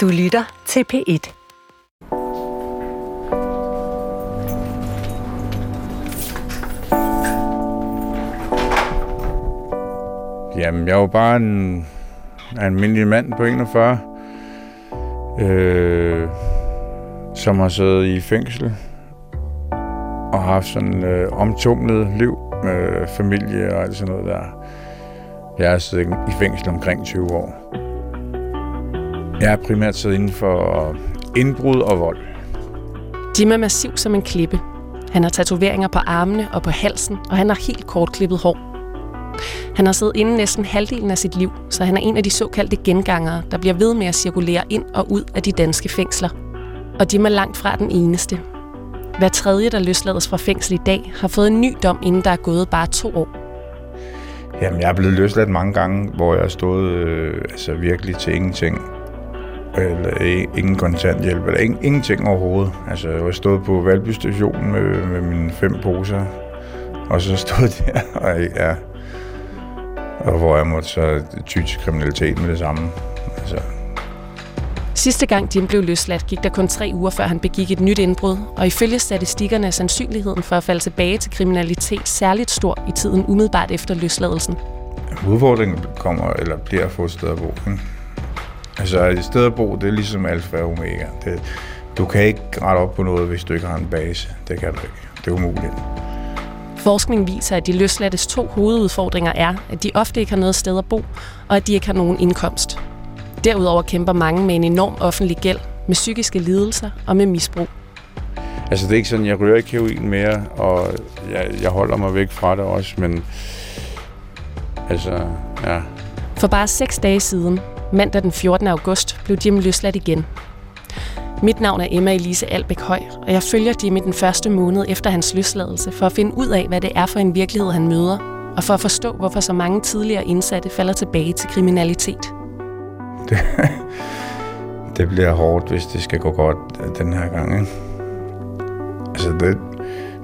Du lytter til P1. Jamen, jeg var bare en almindelig mand på 41, øh, som har siddet i fængsel og haft sådan øh, omtumlet liv med familie og alt sådan noget der. Jeg har siddet i fængsel omkring 20 år. Jeg har primært siddet inden for indbrud og vold. Jim er massiv som en klippe. Han har tatoveringer på armene og på halsen, og han har helt kort klippet hår. Han har siddet inde næsten halvdelen af sit liv, så han er en af de såkaldte gengangere, der bliver ved med at cirkulere ind og ud af de danske fængsler. Og Jim er langt fra den eneste. Hver tredje, der løslades fra fængsel i dag, har fået en ny dom, inden der er gået bare to år. Jamen, jeg er blevet løsladt mange gange, hvor jeg har stået øh, altså virkelig til ingenting. Eller ingen kontanthjælp, eller ing, ingenting overhovedet. Altså, jeg stået på Valby station med, med mine fem poser, og så stod der, og ja, og hvor jeg måtte så ty til kriminalitet med det samme. Altså. Sidste gang Jim blev løsladt, gik der kun tre uger, før han begik et nyt indbrud, og ifølge statistikkerne er sandsynligheden for at falde tilbage til kriminalitet særligt stor i tiden umiddelbart efter løsladelsen. Udfordringen kommer, eller bliver at få et sted at bo. Ikke? Altså et sted at bo, det er ligesom alfa og omega. Det, du kan ikke rette op på noget, hvis du ikke har en base. Det kan du ikke. Det er umuligt. Forskning viser, at de løslattes to hovedudfordringer er, at de ofte ikke har noget sted at bo, og at de ikke har nogen indkomst. Derudover kæmper mange med en enorm offentlig gæld, med psykiske lidelser og med misbrug. Altså det er ikke sådan, jeg ryger ikke heroin mere, og jeg, jeg holder mig væk fra det også, men altså, ja. For bare seks dage siden, mandag den 14. august, blev Jim løsladt igen. Mit navn er Emma Elise Albæk Høj, og jeg følger Jimmy den første måned efter hans løsladelse for at finde ud af, hvad det er for en virkelighed, han møder, og for at forstå, hvorfor så mange tidligere indsatte falder tilbage til kriminalitet. Det, det bliver hårdt, hvis det skal gå godt den her gang. Ikke? Altså, det,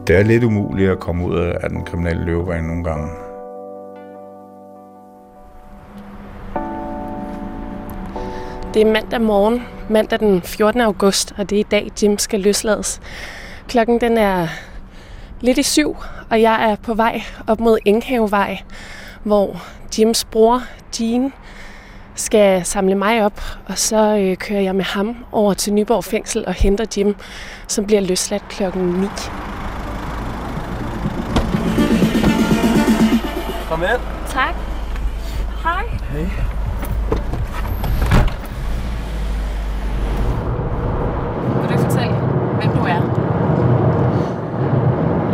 det er lidt umuligt at komme ud af den kriminelle løbebane nogle gange. Det er mandag morgen, mandag den 14. august, og det er i dag, Jim skal løslades. Klokken den er lidt i syv, og jeg er på vej op mod Enghavevej, hvor Jims bror, Jean, skal samle mig op, og så øh, kører jeg med ham over til Nyborg fængsel og henter Jim, som bliver løsladt klokken 9. Kom ind. Tak. Hej. Hej. Vil du ikke fortælle, hvem du er?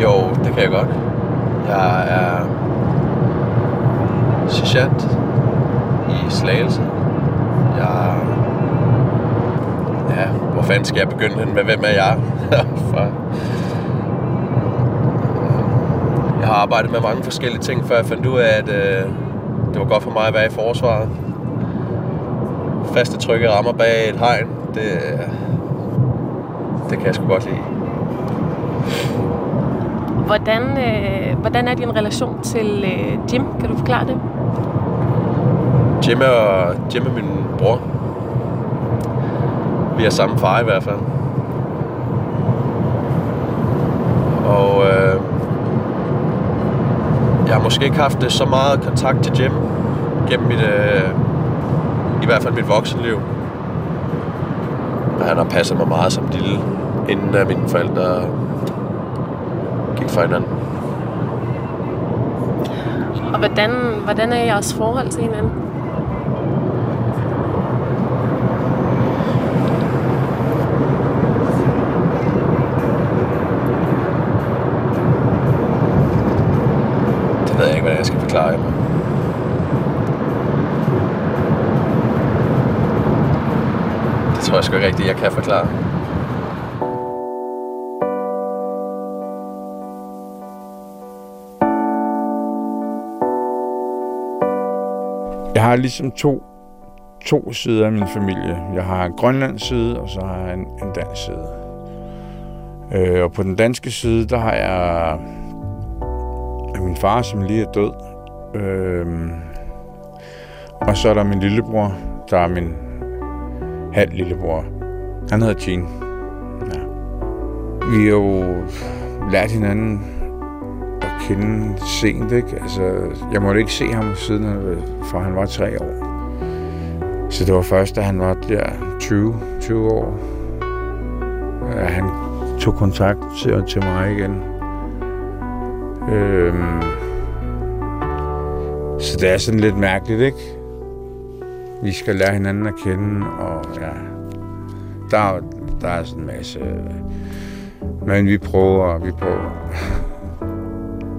Jo, det kan jeg godt. Jeg er sergeant i Slagelse. Jeg... Ja, hvor fanden skal jeg begynde hen med, hvem er jeg? For... Jeg har arbejdet med mange forskellige ting, før jeg fandt ud af, at øh, det var godt for mig at være i forsvaret. Faste trygge rammer bag et hegn, det, øh, det kan jeg sgu godt lide. Hvordan, øh, hvordan er din relation til øh, Jim? Kan du forklare det? Jim er, Jim er min bror. Vi er samme far i hvert fald. Og øh, jeg har måske ikke haft så meget kontakt til Jim gennem mit, øh, i hvert fald mit voksenliv. Men han har passet mig meget som lille, inden at mine forældre gik fra hinanden. Og hvordan, hvordan er jeres forhold til hinanden? Det ved jeg ikke, hvordan jeg skal forklare jer. Det tror jeg sgu ikke rigtigt, jeg kan forklare. Jeg har ligesom to, to sider af min familie. Jeg har en grønlandsk side, og så har jeg en, en dansk side. Øh, og på den danske side, der har jeg min far, som lige er død. Øh, og så er der min lillebror, der er min, halv lillebror. Han hedder Jean. Ja. Vi har jo lært hinanden kende sent, ikke? Altså, jeg måtte ikke se ham siden, fra han var tre år. Så det var først, da han var der 20, 20 år, at han tog kontakt til, til mig igen. Øhm, så det er sådan lidt mærkeligt, ikke? Vi skal lære hinanden at kende, og ja, der, der er sådan en masse... Men vi prøver, vi prøver.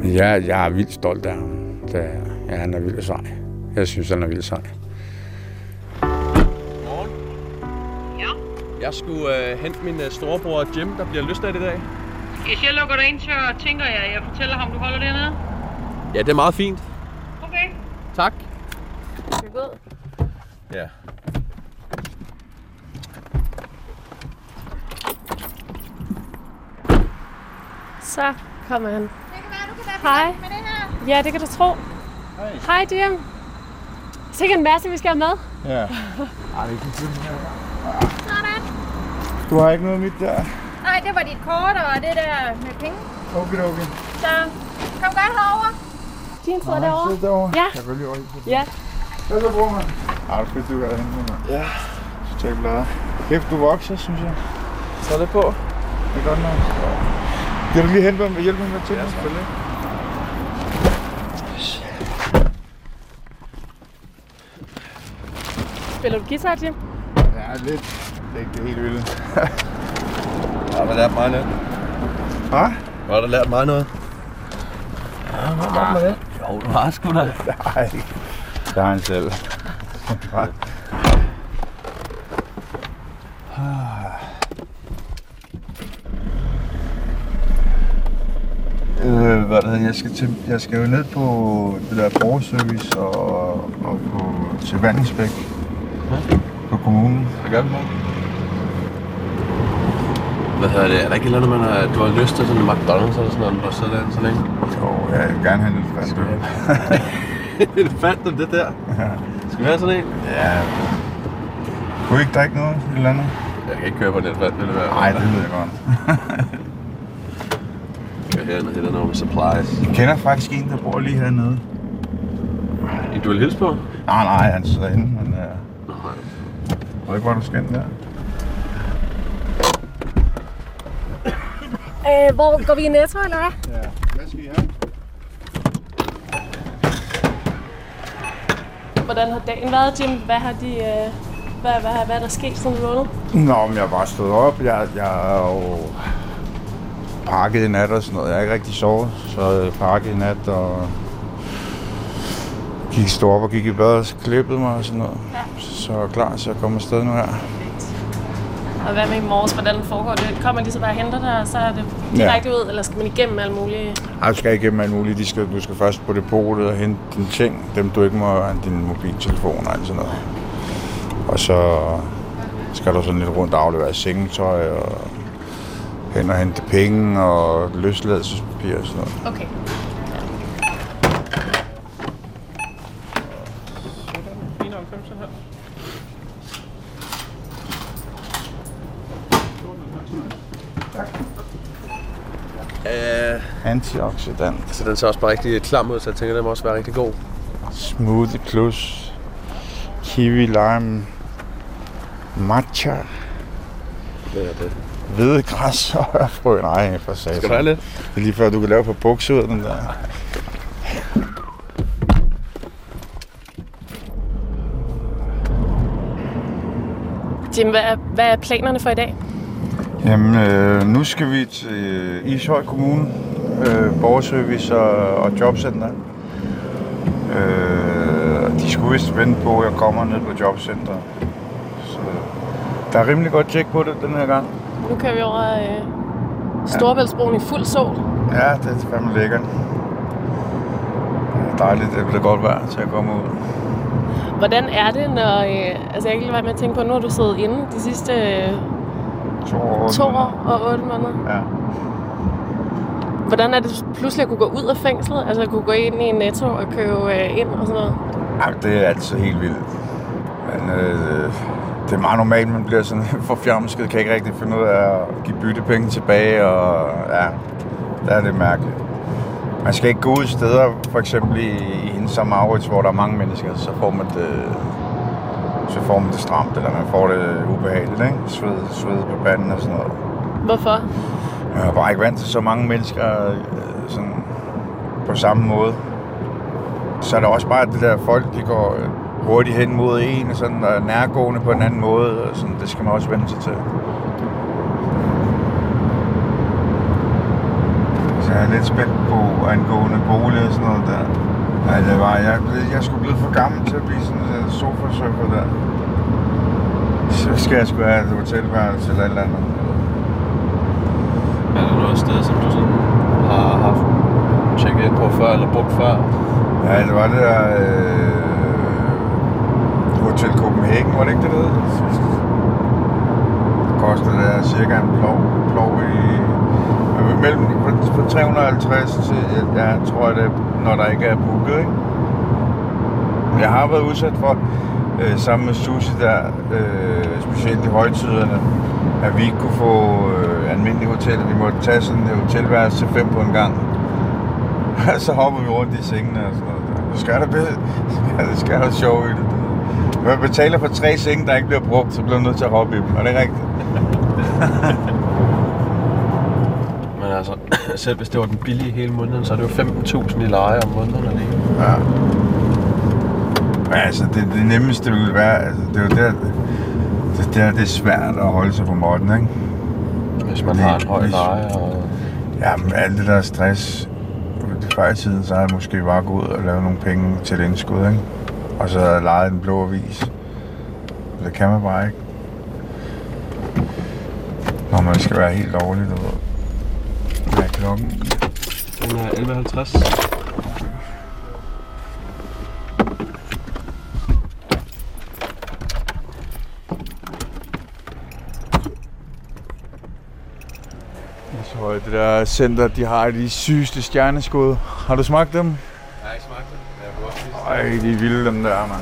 Jeg, jeg er vildt stolt af ham. Det er, ja, han er vildt sej. Jeg synes, han er vildt sej. Morgen. Ja. Jeg skulle øh, hente min øh, storebror Jim, der bliver løsladt i dag. Hvis jeg lukker dig ind, så tænker jeg, at jeg fortæller ham, du holder dernede. Ja, det er meget fint. Okay. Tak. Skal vi ud? Ja. Så kommer han. Hej. bekendt med det her. Ja, det kan du tro. Hej, Jim. Sikke en masse, vi skal have med. Ja. Ej, det er ikke Sådan. Du har ikke noget mit der? Nej, det var dit kort og det der med penge. Okay, okay. Så kom godt herover. Din sidder derovre. derovre. Ja. Jeg vil lige holde på Ja. Hvad så, bror, mand? Ej, du skal du gøre hente mig. Ja. Så jeg blader. Kæft, du vokser, synes jeg. Så er det på. Det er godt nok. Kan du lige hente mig, hjælpe mig med til? Ja, selvfølgelig. Spiller du guitar, Jim? Ja, lidt. Det er ikke det helt vilde. Ja, har lært mig noget. Hvad? Har du lært mig noget? Ja, hvad har det? Jo, du har sgu da. Nej, det har han selv. Øh, hvad det hedder, jeg skal, til, jeg skal jo ned på det der borgerservice og, og på, til Vandensbæk på kommunen. Hvad gør vi? Hvad hedder det? Er der ikke et eller andet, man har, du har lyst til sådan en McDonald's eller sådan noget, når du sidder der så længe? Jo, jeg vil gerne have øl. Fandt du det der? Skal vi have sådan en? Ja. Kunne I ikke drikke noget? Et eller andet? Jeg kan ikke køre på den fat, vil det være. Nej, det ved jeg godt. Jeg skal herned, det er nogle supplies. Jeg kender faktisk en, der bor lige hernede. En du vil hilse på? Nej, nej, han sidder inde, men... Uh, jeg ved ikke, hvor du skal hen der. Øh, hvor går vi i Netto, eller hvad? Ja. Hvad skal I have? Hvordan har dagen været, Jim? Hvad har de... Øh, hvad, hvad, hvad er der sket siden du vågnede? Nå, men jeg er bare stået op. Jeg, jeg er jo pakket i nat og sådan noget. Jeg har ikke rigtig sovet, så jeg pakket i nat og gik stå op og gik i bad og klippede mig og sådan noget. Ja. Så er klar til at komme afsted nu her. Og hvad med i morges? Hvordan foregår det? Kommer de så bare og henter dig, og så er det direkte ud? Eller skal man igennem alle mulige... Ej, du skal igennem alt muligt. De skal, du skal først på depotet og hente dine ting. Dem du ikke må have din mobiltelefon og alt sådan noget. Og så skal du sådan lidt rundt og aflevere sengetøj og hen og hente penge og løsladelsespapir og sådan noget. Okay. Øh, Antioxidant. så den ser også bare rigtig klam ud, så jeg tænker, den må også være rigtig god. Smoothie plus kiwi lime matcha Hvad er det? hvide græs og hørfrø. Nej, for satan. Skal du have lidt? Det er lige før, du kan lave på bukse ud af den der. Jim, hvad er, hvad er planerne for i dag? Jamen, øh, nu skal vi til Ishøj Kommune, øh, borgerservice og, og jobcenter. Øh, de skulle vist vente på, at jeg kommer ned på jobcenter. Så der er rimelig godt tjek på det den her gang. Nu kører vi over øh, Storebæltsbroen i fuld sol. Ja, det er fandme lækkert. Det er dejligt, det bliver godt vejr til at komme ud. Hvordan er det, når... Øh, altså, jeg kan ikke være med at tænke på, nu har du siddet inde de sidste øh, To år. to år og otte måneder. Ja. Hvordan er det pludselig at kunne gå ud af fængslet? Altså at kunne gå ind i en netto og købe øh, ind og sådan noget? Ej, det er altid helt vildt. Men øh, det er meget normalt, man bliver sådan forfjamsket, kan ikke rigtig finde ud af at give byttepenge tilbage, og ja, der er det mærkeligt. Man skal ikke gå ud steder, for eksempel i, i en som Maurits, hvor der er mange mennesker, så får man det, så får man det stramt, eller man får det ubehageligt, ikke? Sved, sved på panden og sådan noget. Hvorfor? Jeg er bare ikke vant til så mange mennesker øh, sådan, på samme måde. Så er der også bare det der folk, de går øh, hurtigt hen mod en, og sådan, og er nærgående på en anden måde. Og sådan, det skal man også vende sig til. Så jeg er lidt spændt på angående bolig og sådan noget der. Nej, det var, jeg, jeg skulle blive for gammel til at blive sådan en øh, sofa der. Så skal jeg sgu have et hotelværelse eller et eller andet. Er der noget sted, som du sådan har haft tjekket ind på før, eller brugt før? Ja, det var det der øh, Hotel Copenhagen, var det ikke det, der? Det kostede der cirka en plov, plov i... Mellem på, 350 til, ja, tror jeg det, er, når der ikke er booket, ikke? Jeg har været udsat for, øh, sammen med Susi der, øh, specielt i højtiderne, at vi ikke kunne få øh, almindelige hoteller. Vi måtte tage sådan et hotelværelse til fem på en gang. så hopper vi rundt i sengene og sådan noget. Det skal der bedre. Det skal der sjov i det. Når man betaler for tre senge, der ikke bliver brugt, så bliver man nødt til at hoppe i dem. Er det rigtigt? Men altså, selv hvis det var den billige hele måneden, så er det jo 15.000 i leje om måneden alene. Ja. Men altså, det, det nemmeste ville være, altså, det er jo der, det, der, det er svært at holde sig på måtten, ikke? Hvis man Lige- har en høj leje. Og... Ja, men alt det der stress, før i tiden, så har jeg måske bare gået ud og lavet nogle penge til indskud, ikke? Og så havde jeg lejet den blå avis. Det kan man bare ikke. Når man skal være helt dårlig, du ved. Hvad er klokken? Den er 11.50. Jeg så det der center, de har de sygeste stjerneskud. Har du smagt dem? Jeg har ikke smagt det, men jeg kunne godt spise Ej, de er vilde, dem der, mand.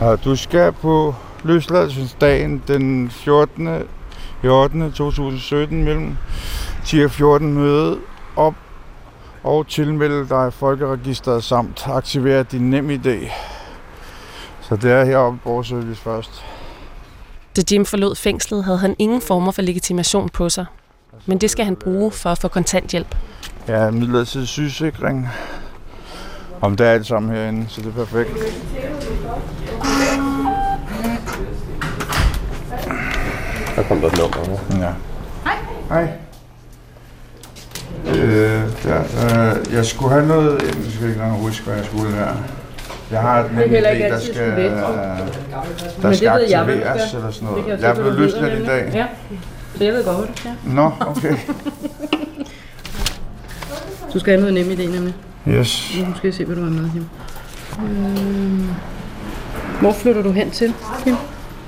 Og du skal på løsladelsesdagen den 14. i 8. 2017 mellem 10 og 14 møde op og tilmelde dig folkeregisteret samt aktivere din nem idé. Så det er heroppe på vores service først. Da Jim forlod fængslet, havde han ingen former for legitimation på sig. Men det skal han bruge for at få kontanthjælp. Ja, midlertidig sygesikring. Om det er alt sammen herinde, så det er perfekt. Der kom der et nummer. Ja. Hej. Hej. Øh, ja, øh, jeg skulle have noget... Jeg skal ikke engang huske, hvad jeg skulle her. Jeg har et nem heller ikke idé, der skal, skulle væk. øh, der skal det aktiveres eller sådan Det noget. jeg Jeg du løsladt i dag. nemlig. Ja, så jeg ved godt, du skal. Nå, okay. Du skal have noget nem idé, nemlig. Yes. Nu skal jeg se, hvad du har med, Kim. Øh, hvor flytter du hen til, Kim?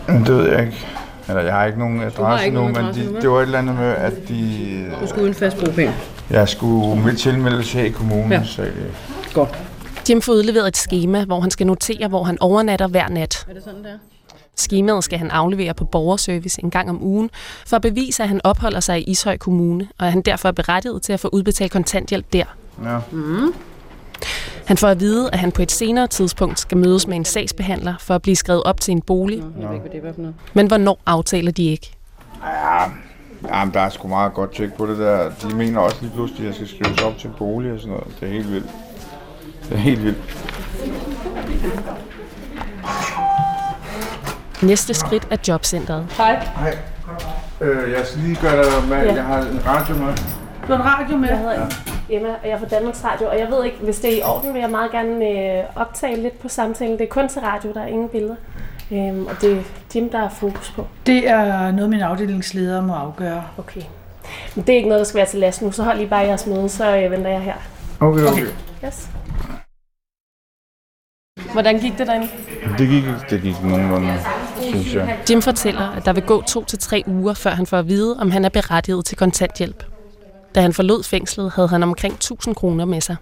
Det ved jeg ikke. Eller jeg har ikke nogen adresse ikke nu, nogen men adresse de, nu, det var et eller andet med, at de... Du skal uden fast bopæl. Jeg skulle med tilmeldelse her i kommunen, Ja. ja. de. Godt. Jim får udleveret et schema, hvor han skal notere, hvor han overnatter hver nat. Er det sådan, der? Skemaet skal han aflevere på borgerservice en gang om ugen, for at bevise, at han opholder sig i Ishøj Kommune, og at han derfor er berettiget til at få udbetalt kontanthjælp der. Ja. Han får at vide, at han på et senere tidspunkt skal mødes med en sagsbehandler for at blive skrevet op til en bolig. Nå, jeg ved ikke, hvad det var for noget. Men hvornår aftaler de ikke? Ja, ja men der er sgu meget godt tjek på det der. De mener også lige pludselig, at jeg skal skrives op til en bolig og sådan noget. Det er helt vildt. Det er helt vildt. Næste skridt er jobcentret. Hej. Hej. Øh, jeg skal lige gøre dig med, Ja. jeg har en radio med. Du har en radio med. Jeg hedder Emma, og jeg er fra Danmarks Radio, og jeg ved ikke, hvis det er i orden, vil jeg meget gerne øh, optage lidt på samtalen. Det er kun til radio, der er ingen billeder. Øhm, og det er Jim, der er fokus på. Det er noget, min afdelingsleder må afgøre. Okay. Men det er ikke noget, der skal være til last nu, så hold lige bare jeres møde, så øh, venter jeg her. Okay, okay. Yes. Hvordan gik det derinde? Det gik, det gik nogenlunde, synes jeg. Jim fortæller, at der vil gå to til tre uger, før han får at vide, om han er berettiget til kontanthjælp. Da han forlod fængslet, havde han omkring 1000 kroner med sig.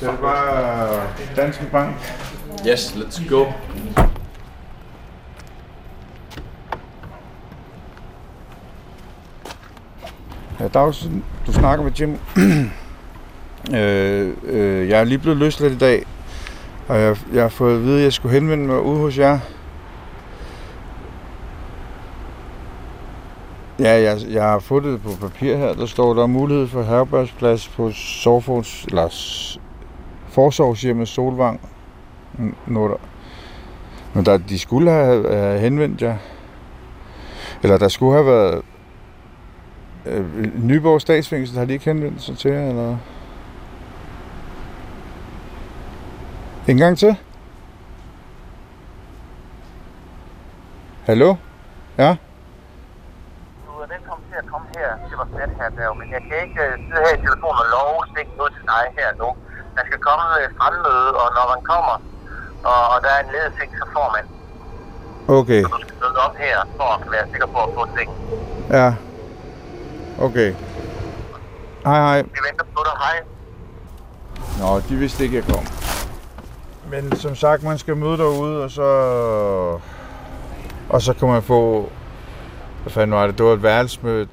Det bare Danske Bank. Yes, let's go. Ja, Dags, du snakker med Jim. øh, øh, jeg er lige blevet løsladt i dag, og jeg, jeg har fået at vide, at jeg skulle henvende mig ude hos jer. Ja, jeg, jeg har fået det på papir her. Der står, der er mulighed for herbergsplads på Sorfors, eller Forsorgshjemmet Solvang. Mm, Nord. Men der, de skulle have, have henvendt jer. Eller der skulle have været Øh, Nyborg Statsfængsel, har de ikke henvendt sig til jer, eller? hvad? En gang til? Hallo? Ja? Du er velkommen til at komme her til vores net her, der, men jeg kan ikke øh, sidde her i telefonen og love stikke noget til dig her nu. Der skal komme et fremmøde, og når man kommer, og, og der er en ledelsing, så får man. Okay, Så du skal møde op her, for at være sikker på at få ting. ja. Okay. Hej hej. Vi venter på dig. Hej. Nå, de vidste ikke, jeg kom. Men som sagt, man skal møde derude, og så... Og så kan man få... Hvad fanden var det? Det var et værelsesmøde.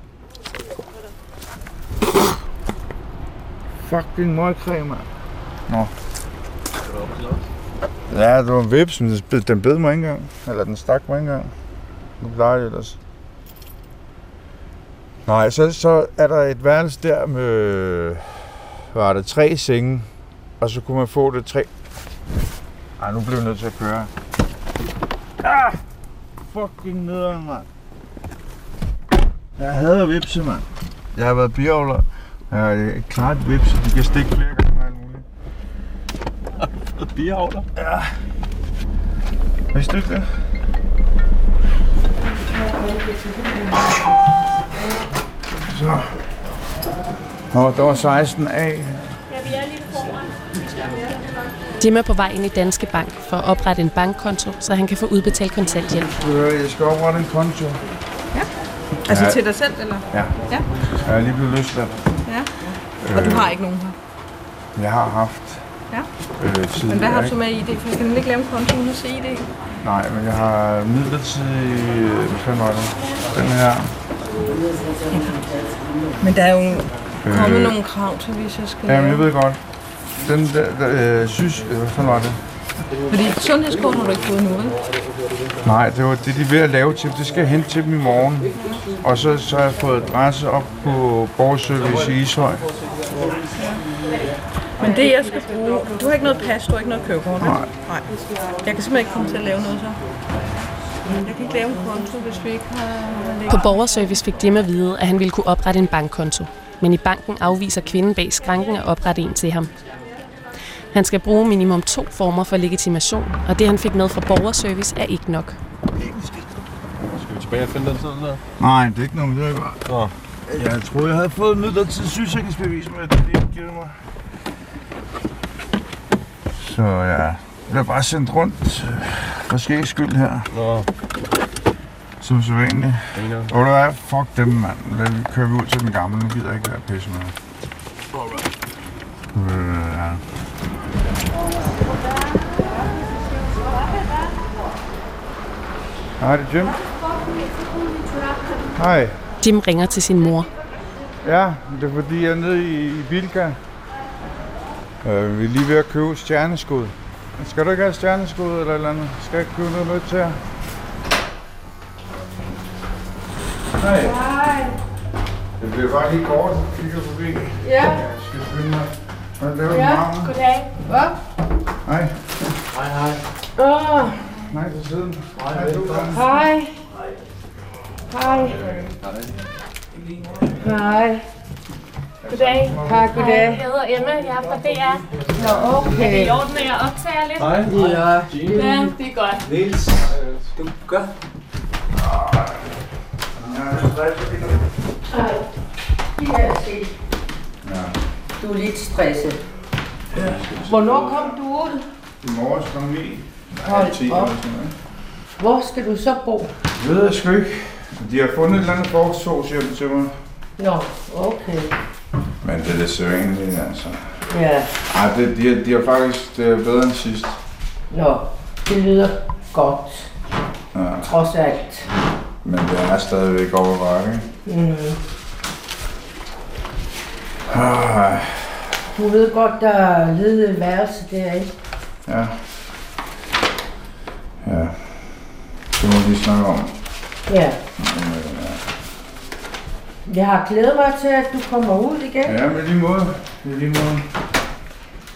Fucking møgkræm, mand. Nå. Ja, det var en vips, men den bed- den bed mig ikke engang. Eller den stak mig ikke engang. Nu plejer det ellers. Nej, så, så er der et værelse der med var der tre senge, og så kunne man få det tre... Ej, nu bliver jeg nødt til at køre. Ah! Fucking nederen, mand. Jeg hader vipse, mand. Jeg har været biavler. Jeg er klart vipse. De kan stikke flere gange og alt muligt. Biavler. Ja. Vidste du ikke det? Så. Nå, der var 16 af. Jim er på vej ind i Danske Bank for at oprette en bankkonto, så han kan få udbetalt kontanthjælp. Jeg skal oprette en konto. Altså Ja. til dig selv, eller? Ja. Ja. Jeg er lige blevet løsladt. Ja. Og du har ikke nogen her. Jeg har haft Ja. øh, tidligere, Men hvad har du så med i det? For jeg kan ikke lave en konto uden at se i det. Nej, men jeg har midlertidig... øh, Hvad fanden var det? Den her. Men der er jo kommet Øh. nogle krav til, hvis jeg skal Jamen, jeg ved godt. Den der, der øh, synes... Øh, hvad fanden var det? Fordi sundhedskort har du ikke fået nu, vel? Nej, det var det, de er ved at lave til. Det skal jeg hente til dem i morgen. Og så, så har jeg fået adresse op på borgerservice i Ishøj. Men det, jeg skal bruge... Du har ikke noget pas, du har ikke noget kørekort? Nej. Nej. Jeg kan simpelthen ikke komme til at lave noget så. Jeg kan ikke lave en konto, hvis vi ikke har... På borgerservice fik Jim at vide, at han ville kunne oprette en bankkonto. Men i banken afviser kvinden bag skranken at oprette en til ham. Han skal bruge minimum to former for legitimation, og det han fik med fra borgerservice er ikke nok. Skal vi tilbage og finde den sådan der? Nej, det er ikke noget, det er godt. Nå. Jeg troede, jeg havde fået et midlertidigt sygesikringsbevis med, det de har givet mig. Så ja, jeg bliver bare sendt rundt øh, for skægs skyld her, Nå, som så vanligt. Og du er, fuck dem, mand. Lad kører vi ud til den gamle. Nu gider jeg ikke være pisse med. Øh, ja. Hej, det er Jim. Hej. Jim ringer til sin mor. Ja, det er fordi, jeg er nede i, i Bilka. Øh, vi er lige ved at købe stjerneskud. Skal du ikke have stjerneskud eller eller andet? Skal jeg ikke købe noget med til jer? Hej. Hej. Det bliver bare lige kort, at kigger forbi. Ja, Jeg skal skynde mig. Hvad laver du, ja, goddag. Hvad? Hej. Åh, Nej, til siden. Hej, hej. Hej. Hej. Goddag. Hej, goddag. Jeg hedder Emma, jeg er fra DR. Nå, okay. i orden, at jeg optager lidt? Hej. Ja. Ja, det er godt. Niels. Du gør. Du er lidt stresset. Hvornår kom du ud? I morges kl. 9. Hold 10 op. Hvor skal du så bo? Det ved jeg sgu ikke. De har fundet et eller andet forsorgshjem til mig. Nå, okay. Men det er det sædvanlige, altså. Ja. Ej, det, de, de har faktisk det er bedre end sidst. Nå, det lyder godt, Ja. trods alt. Men det er stadigvæk over bakke? Mm. Ah, Du ved godt, der er ledet værelse der, ikke? ja. Ja. Det må vi snakke om. Ja. Ja. Jeg har glædet mig til, at du kommer ud igen. Ja, men lige måde. I lige måde.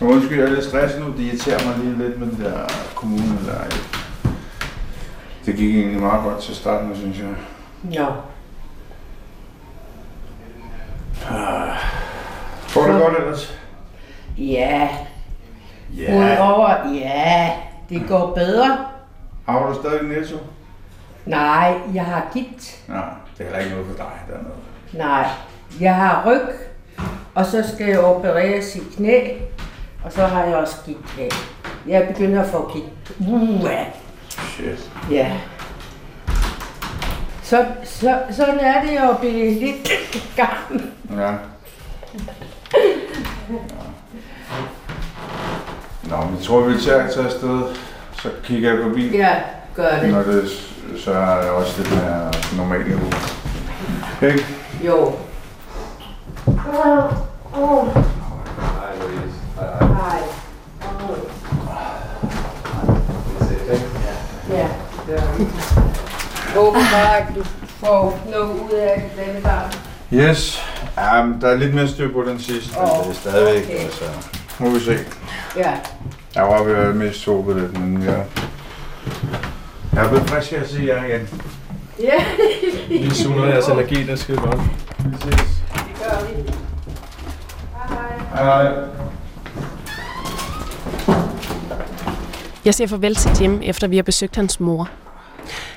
Og undskyld, jeg er lidt stresset nu. Det irriterer mig lige lidt med den der kommune. Der. Det gik egentlig meget godt til starten, synes jeg. Ah. Går det godt ellers? Ja. Ja. Udover, ja, det går bedre. Har du stadig netto? Nej, jeg har gigt. Nej, det er heller ikke noget for dig dernede. Nej, jeg har ryg, og så skal jeg opereres i knæ, og så har jeg også gigt her. Jeg begynder at få gigt. Uh, Shit. ja. Så, så, sådan er det at blive lidt gammel. Ja. Nå, men jeg tror, vi tager tage afsted. Så kigger jeg forbi. Ja, gør det. Når det så er det også lidt mere normalt niveau. Ikke? Jo. Hej, Louise. Hej. Ja, det vi. Håber bare, at du får noget ud af det denne gang. Yes. Ja, men der er lidt mere styr på den sidste, men Åh, det er stadigvæk, okay. altså. Må vi se. Ja. Jeg var ved at være mest sovet lidt, men jeg... Jeg er blevet frisk at se jer igen. Ja. Vi suger jeres energi, det er skide godt. Vi ses. Det gør vi. Hej, hej. Jeg siger farvel til Jim, efter vi har besøgt hans mor.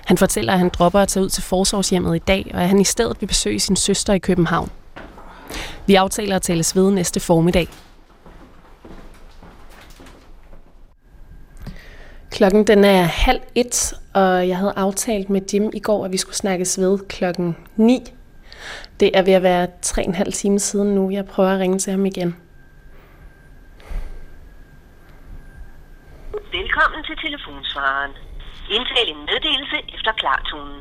Han fortæller, at han dropper at tage ud til forsorgshjemmet i dag, og at han i stedet vil besøge sin søster i København. Vi aftaler at tales ved næste formiddag. Klokken den er halv et, og jeg havde aftalt med Jim i går, at vi skulle snakkes ved klokken 9. Det er ved at være tre og en halv time siden nu. Jeg prøver at ringe til ham igen. Velkommen til telefonsvareren. Indtal en meddelelse efter klartonen.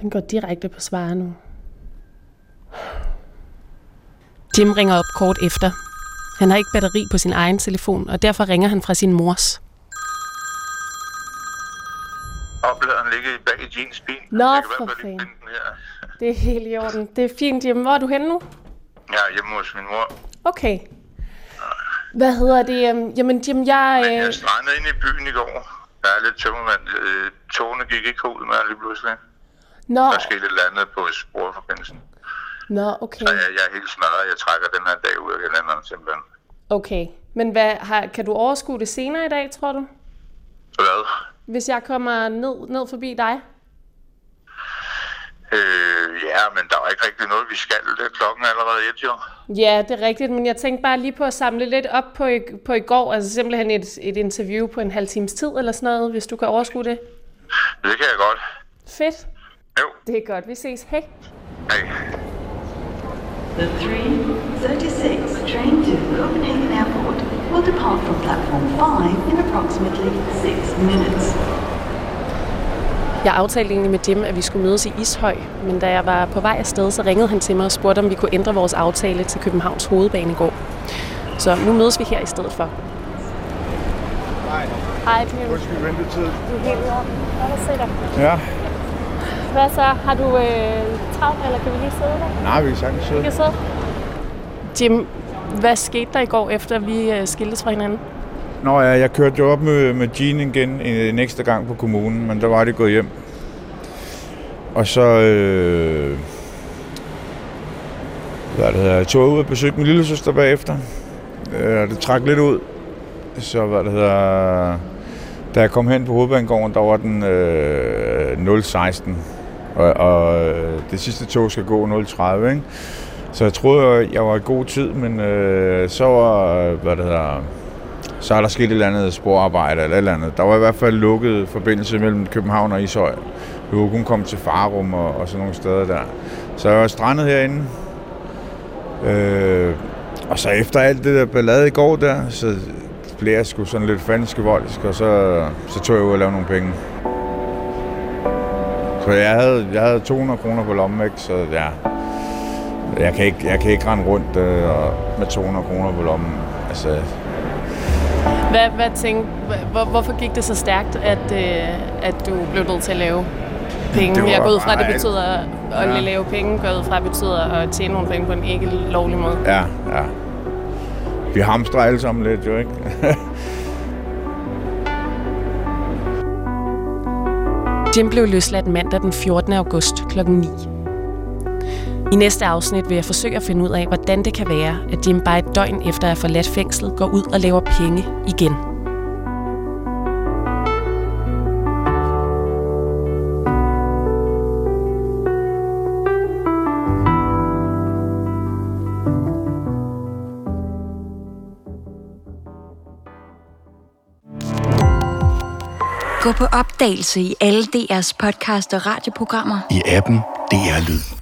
Den går direkte på svaret nu. Jim ringer op kort efter. Han har ikke batteri på sin egen telefon, og derfor ringer han fra sin mors. Opladeren ligger bag i jeans bil. Nå, Jeg kan for fanden. Det er helt i orden. Det er fint, Jim. Hvor er du henne nu? Jeg er hjemme hos min mor. Okay. Hvad hedder det? Øhm, Jamen, Jim, jeg... Men Øh... jeg strandede inde i byen i går. Der er lidt tømmermand. Øh, Togene gik ikke ud med lige pludselig. Nå, Der skete et eller andet på sporforbindelsen. nå, okay. Så jeg, jeg er helt smadret. Jeg trækker den her dag ud af kalenderen simpelthen. Okay. Men hvad, har, kan du overskue det senere i dag, tror du? Hvad? Hvis jeg kommer ned, ned forbi dig? Øh, ja, men der var ikke rigtig noget, vi skal. Det er klokken allerede et, jo. Ja, det er rigtigt, men jeg tænkte bare lige på at samle lidt op på i, på i går, altså simpelthen et, et interview på en halv times tid eller sådan noget, hvis du kan overskue det. Det kan jeg godt. Fedt. Jo. Det er godt, vi ses. Hej. Hej. The 336 train to Copenhagen Airport will depart from platform 5 in approximately 6 minutes. Jeg aftalte egentlig med Jim, at vi skulle mødes i Ishøj, men da jeg var på vej afsted, så ringede han til mig og spurgte, om vi kunne ændre vores aftale til Københavns Hovedbanegård. Så nu mødes vi her i stedet for. Hej. Hej, Jim. Undskyld ventetid. Du er helt orden. Godt at se dig. Ja. Hvad så? Har du øh, travlt, eller kan vi lige sidde der? Nej, vi kan sagtens Vi sidde. kan sidde. Jim, hvad skete der i går, efter vi øh, skiltes fra hinanden? Nå ja, jeg kørte jo op med, med Jean igen øh, en, en ekstra gang på kommunen, men der var det gået hjem. Og så øh, hvad det hedder, jeg tog ud og besøgte min lille søster bagefter. Øh, det trak lidt ud. Så hvad det hedder, da jeg kom hen på hovedbanegården, der var den øh, 016. Og, og øh, det sidste tog skal gå 030, ikke? Så jeg troede, jeg var i god tid, men øh, så var, øh, hvad det hedder, så er der sket et eller andet sporarbejde eller et eller andet. Der var i hvert fald lukket forbindelse mellem København og Ishøj. Vi kunne kun komme til Farum og, og sådan nogle steder der. Så jeg var strandet herinde. Øh, Og så efter alt det der ballade i går der, så blev jeg sgu sådan lidt falsk og så, så tog jeg ud og lavede nogle penge. Så jeg havde, jeg havde 200 kroner på lommen, ikke? så ja, jeg kan ikke, jeg kan ikke rende rundt øh, med 200 kroner på lommen. Altså, hvad, hvad tænkte, hvor, hvorfor gik det så stærkt, at, øh, at du blev nødt til at lave penge? Jeg går ud fra, at det betyder at Ja. lave penge, går ud fra, at det betyder at tjene nogle penge på en ikke lovlig måde. ja, ja. Vi hamstrer alle sammen lidt, jo ikke? Jim blev løsladt mandag den 14. august kl. 9. I næste afsnit vil jeg forsøge at finde ud af, hvordan det kan være, at Jim bare et døgn efter at have forladt fængslet går ud og laver penge igen. Gå på opdagelse i alle DR's podcast og radioprogrammer. I appen DR Lyd.